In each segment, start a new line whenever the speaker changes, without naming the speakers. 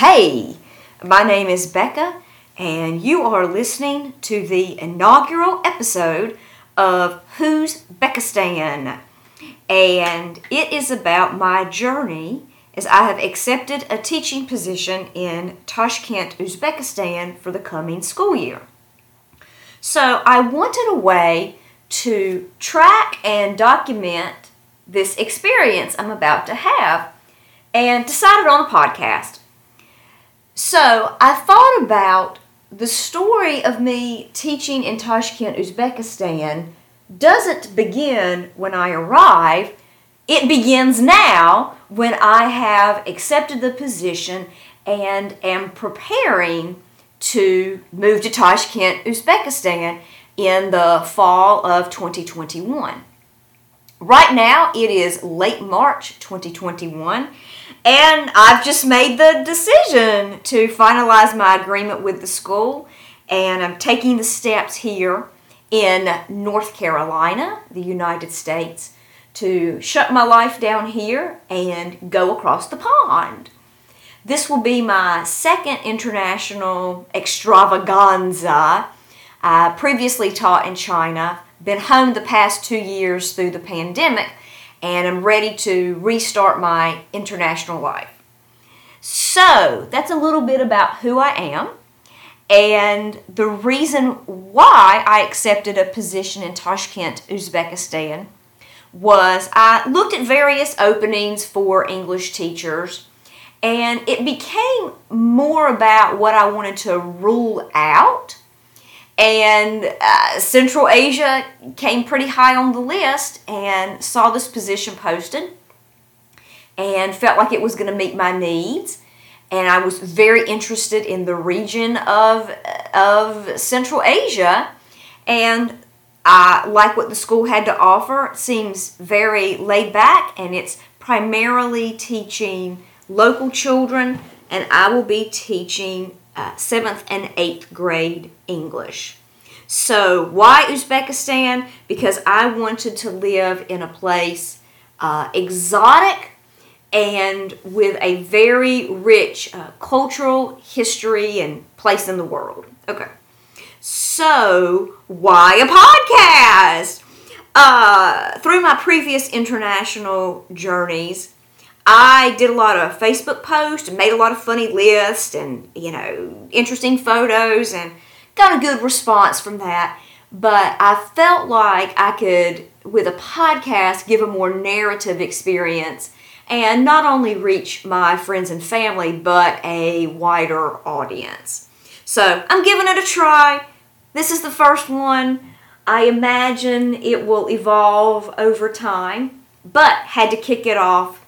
Hey, my name is Becca, and you are listening to the inaugural episode of Who's Beckistan? And it is about my journey as I have accepted a teaching position in Tashkent, Uzbekistan for the coming school year. So I wanted a way to track and document this experience I'm about to have and decided on a podcast. So I thought about the story of me teaching in Tashkent, Uzbekistan doesn't begin when I arrive. It begins now when I have accepted the position and am preparing to move to Tashkent, Uzbekistan in the fall of 2021. Right now, it is late March 2021, and I've just made the decision to finalize my agreement with the school, and I'm taking the steps here in North Carolina, the United States, to shut my life down here and go across the pond. This will be my second international extravaganza. I previously taught in China, been home the past two years through the pandemic, and I'm ready to restart my international life. So, that's a little bit about who I am and the reason why I accepted a position in Tashkent, Uzbekistan was I looked at various openings for English teachers and it became more about what I wanted to rule out. And uh, Central Asia came pretty high on the list and saw this position posted and felt like it was going to meet my needs. And I was very interested in the region of, of Central Asia. And I like what the school had to offer. It seems very laid back and it's primarily teaching local children, and I will be teaching uh, seventh and eighth grade English. So, why Uzbekistan? Because I wanted to live in a place uh, exotic and with a very rich uh, cultural history and place in the world. Okay. So, why a podcast? Uh, through my previous international journeys, I did a lot of Facebook posts and made a lot of funny lists and, you know, interesting photos and got a good response from that. But I felt like I could, with a podcast, give a more narrative experience and not only reach my friends and family, but a wider audience. So I'm giving it a try. This is the first one. I imagine it will evolve over time, but had to kick it off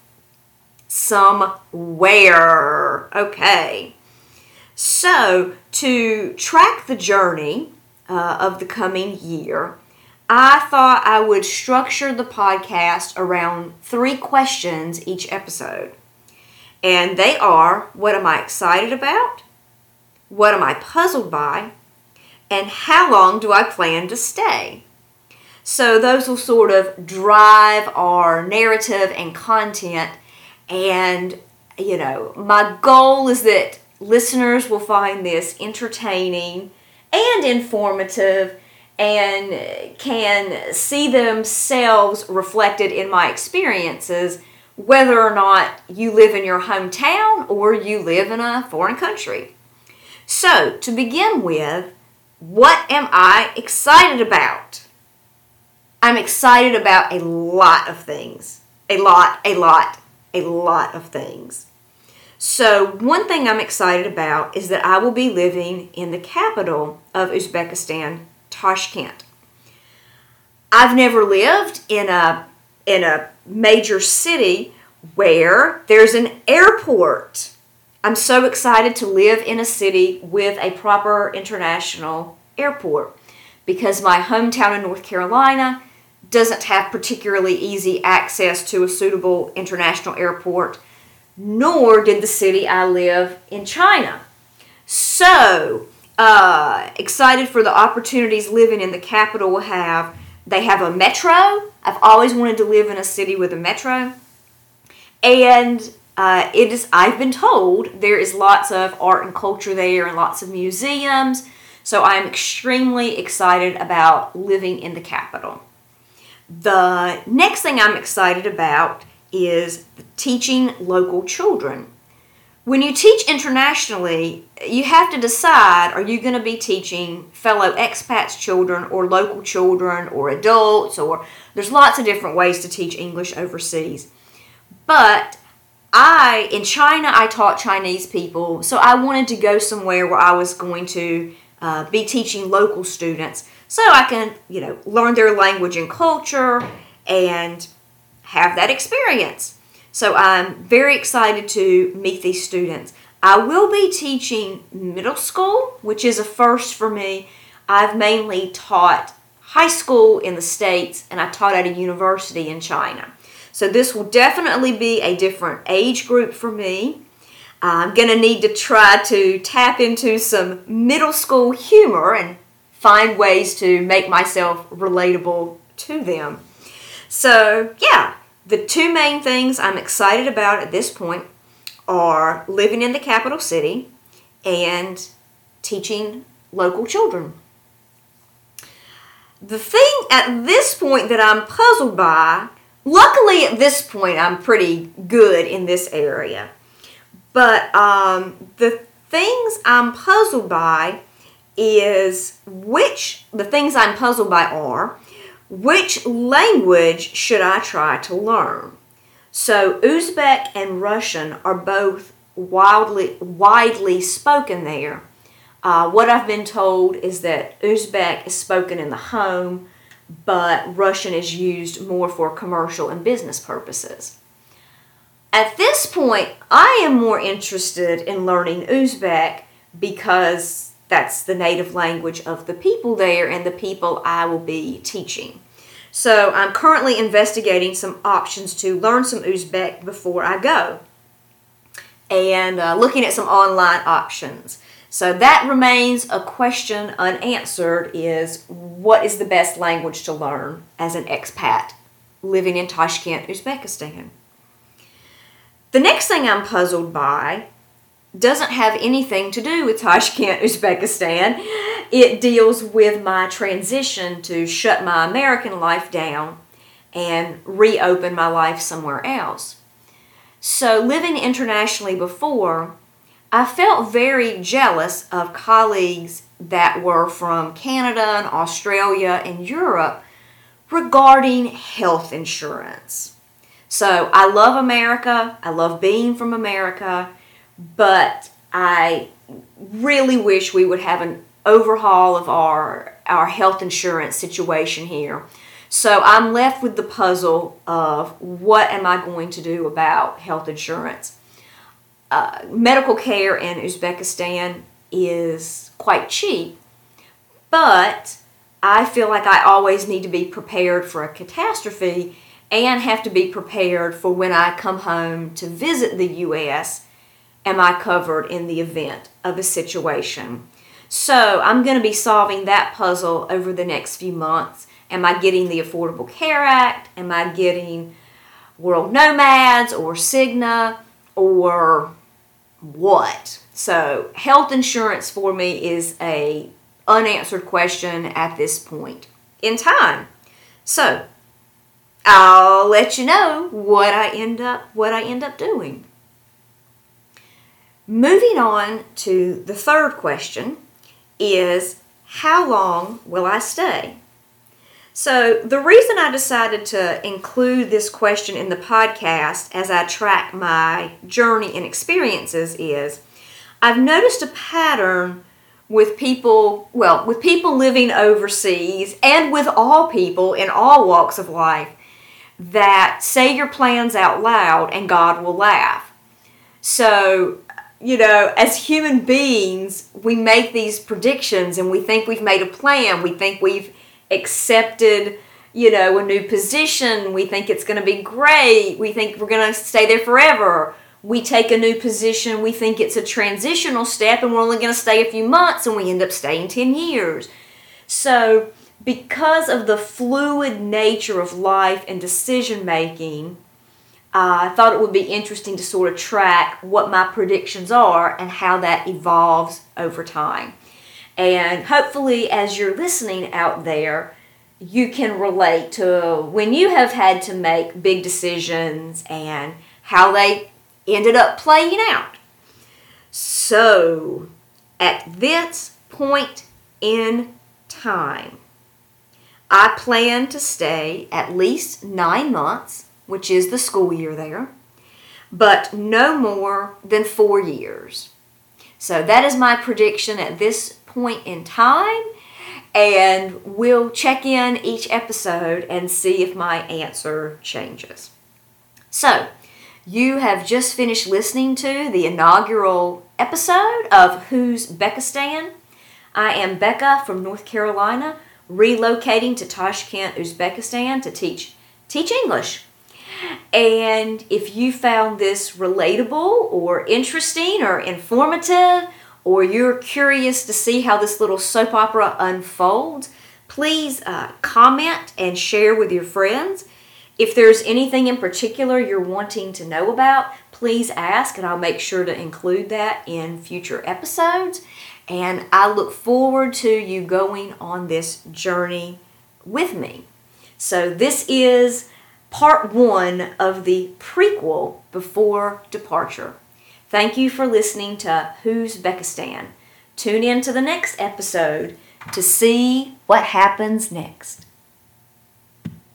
somewhere. Okay. So, to track the journey uh, of the coming year, I thought I would structure the podcast around three questions each episode. And they are what am I excited about? What am I puzzled by? And how long do I plan to stay? So, those will sort of drive our narrative and content and, you know, my goal is that listeners will find this entertaining and informative and can see themselves reflected in my experiences, whether or not you live in your hometown or you live in a foreign country. So, to begin with, what am I excited about? I'm excited about a lot of things. A lot, a lot, a lot of things. So, one thing I'm excited about is that I will be living in the capital of Uzbekistan, Tashkent. I've never lived in a in a major city where there's an airport. I'm so excited to live in a city with a proper international airport because my hometown in North Carolina doesn't have particularly easy access to a suitable international airport, nor did the city I live in China. So, uh, excited for the opportunities living in the capital will have. They have a metro. I've always wanted to live in a city with a metro. And Uh, it is. I've been told there is lots of art and culture there, and lots of museums. So I'm extremely excited about living in the capital. The next thing I'm excited about is teaching local children. When you teach internationally, you have to decide are you going to be teaching fellow expats children or local children or adults or there's lots of different ways to teach English overseas. But I in China I taught Chinese people, so I wanted to go somewhere where I was going to uh, be teaching local students so I can, you know, learn their language and culture and have that experience. So I'm very excited to meet these students. I will be teaching middle school, which is a first for me. I've mainly taught high school in the States and I taught at a university in China. So this will definitely be a different age group for me. I'm going to need to try to tap into some middle school humor and find ways to make myself relatable to them. So, yeah, the two main things I'm excited about at this point are living in the capital city and teaching local children. The thing at this point that I'm puzzled by, luckily at this point I'm pretty good in this area, but um, the things I'm puzzled by is which, the things I'm puzzled by are which language should I try to learn? So Uzbek and Russian are both wildly, widely spoken there. Uh, what I've been told is that Uzbek is spoken in the home, but Russian is used more for commercial and business purposes. At this point, I am more interested in learning Uzbek because that's the native language of the people there and the people I will be teaching. So I'm currently investigating some options to learn some Uzbek before I go and uh, looking at some online options. So that remains a question unanswered is what is the best language to learn as an expat living in Tashkent, Uzbekistan? The next thing I'm puzzled by doesn't have anything to do with Tashkent, Uzbekistan. It deals with my transition to shut my American life down and reopen my life somewhere else. So, living internationally before, I felt very jealous of colleagues that were from Canada and Australia and Europe regarding health insurance. So, I love America, I love being from America but I really wish we would have an overhaul of our our health insurance situation here. So I'm left with the puzzle of what am I going to do about health insurance. Uh, medical care in Uzbekistan is quite cheap, but I feel like I always need to be prepared for a catastrophe and have to be prepared for when I come home to visit the U.S am I covered in the event of a situation? So I'm going to be solving that puzzle over the next few months. Am I getting the Affordable Care Act? Am I getting World Nomads or Cigna or what? So health insurance for me is a unanswered question at this point in time. So I'll let you know what I end up what I end up doing. Moving on to the third question is how long will I stay? So, the reason I decided to include this question in the podcast as I track my journey and experiences is I've noticed a pattern with people, well, with people living overseas and with all people in all walks of life that say your plans out loud and God will laugh. So, you know, as human beings, we make these predictions and we think we've made a plan. We think we've accepted, you know, a new position. We think it's going to be great. We think we're going to stay there forever. We take a new position. We think it's a transitional step and we're only going to stay a few months and we end up staying 10 years. So, because of the fluid nature of life and decision making, I thought it would be interesting to sort of track what my predictions are and how that evolves over time. And hopefully, as you're listening out there, you can relate to when you have had to make big decisions and how they ended up playing out. So, at this point in time, I plan to stay at least nine months, which is the school year there, but no more than four years. So that is my prediction at this point in time, and we'll check in each episode and see if my answer changes. So, you have just finished listening to the inaugural episode of Who's Beckistan. I am Becca from North Carolina, relocating to Tashkent, Uzbekistan to teach teach English. And if you found this relatable or interesting or informative, or you're curious to see how this little soap opera unfolds, please uh, comment and share with your friends. If there's anything in particular you're wanting to know about, please ask, and I'll make sure to include that in future episodes. And I look forward to you going on this journey with me. So, this is part one of the prequel before departure. Thank you for listening to Who's Beckistan. Tune in to the next episode to see what happens next.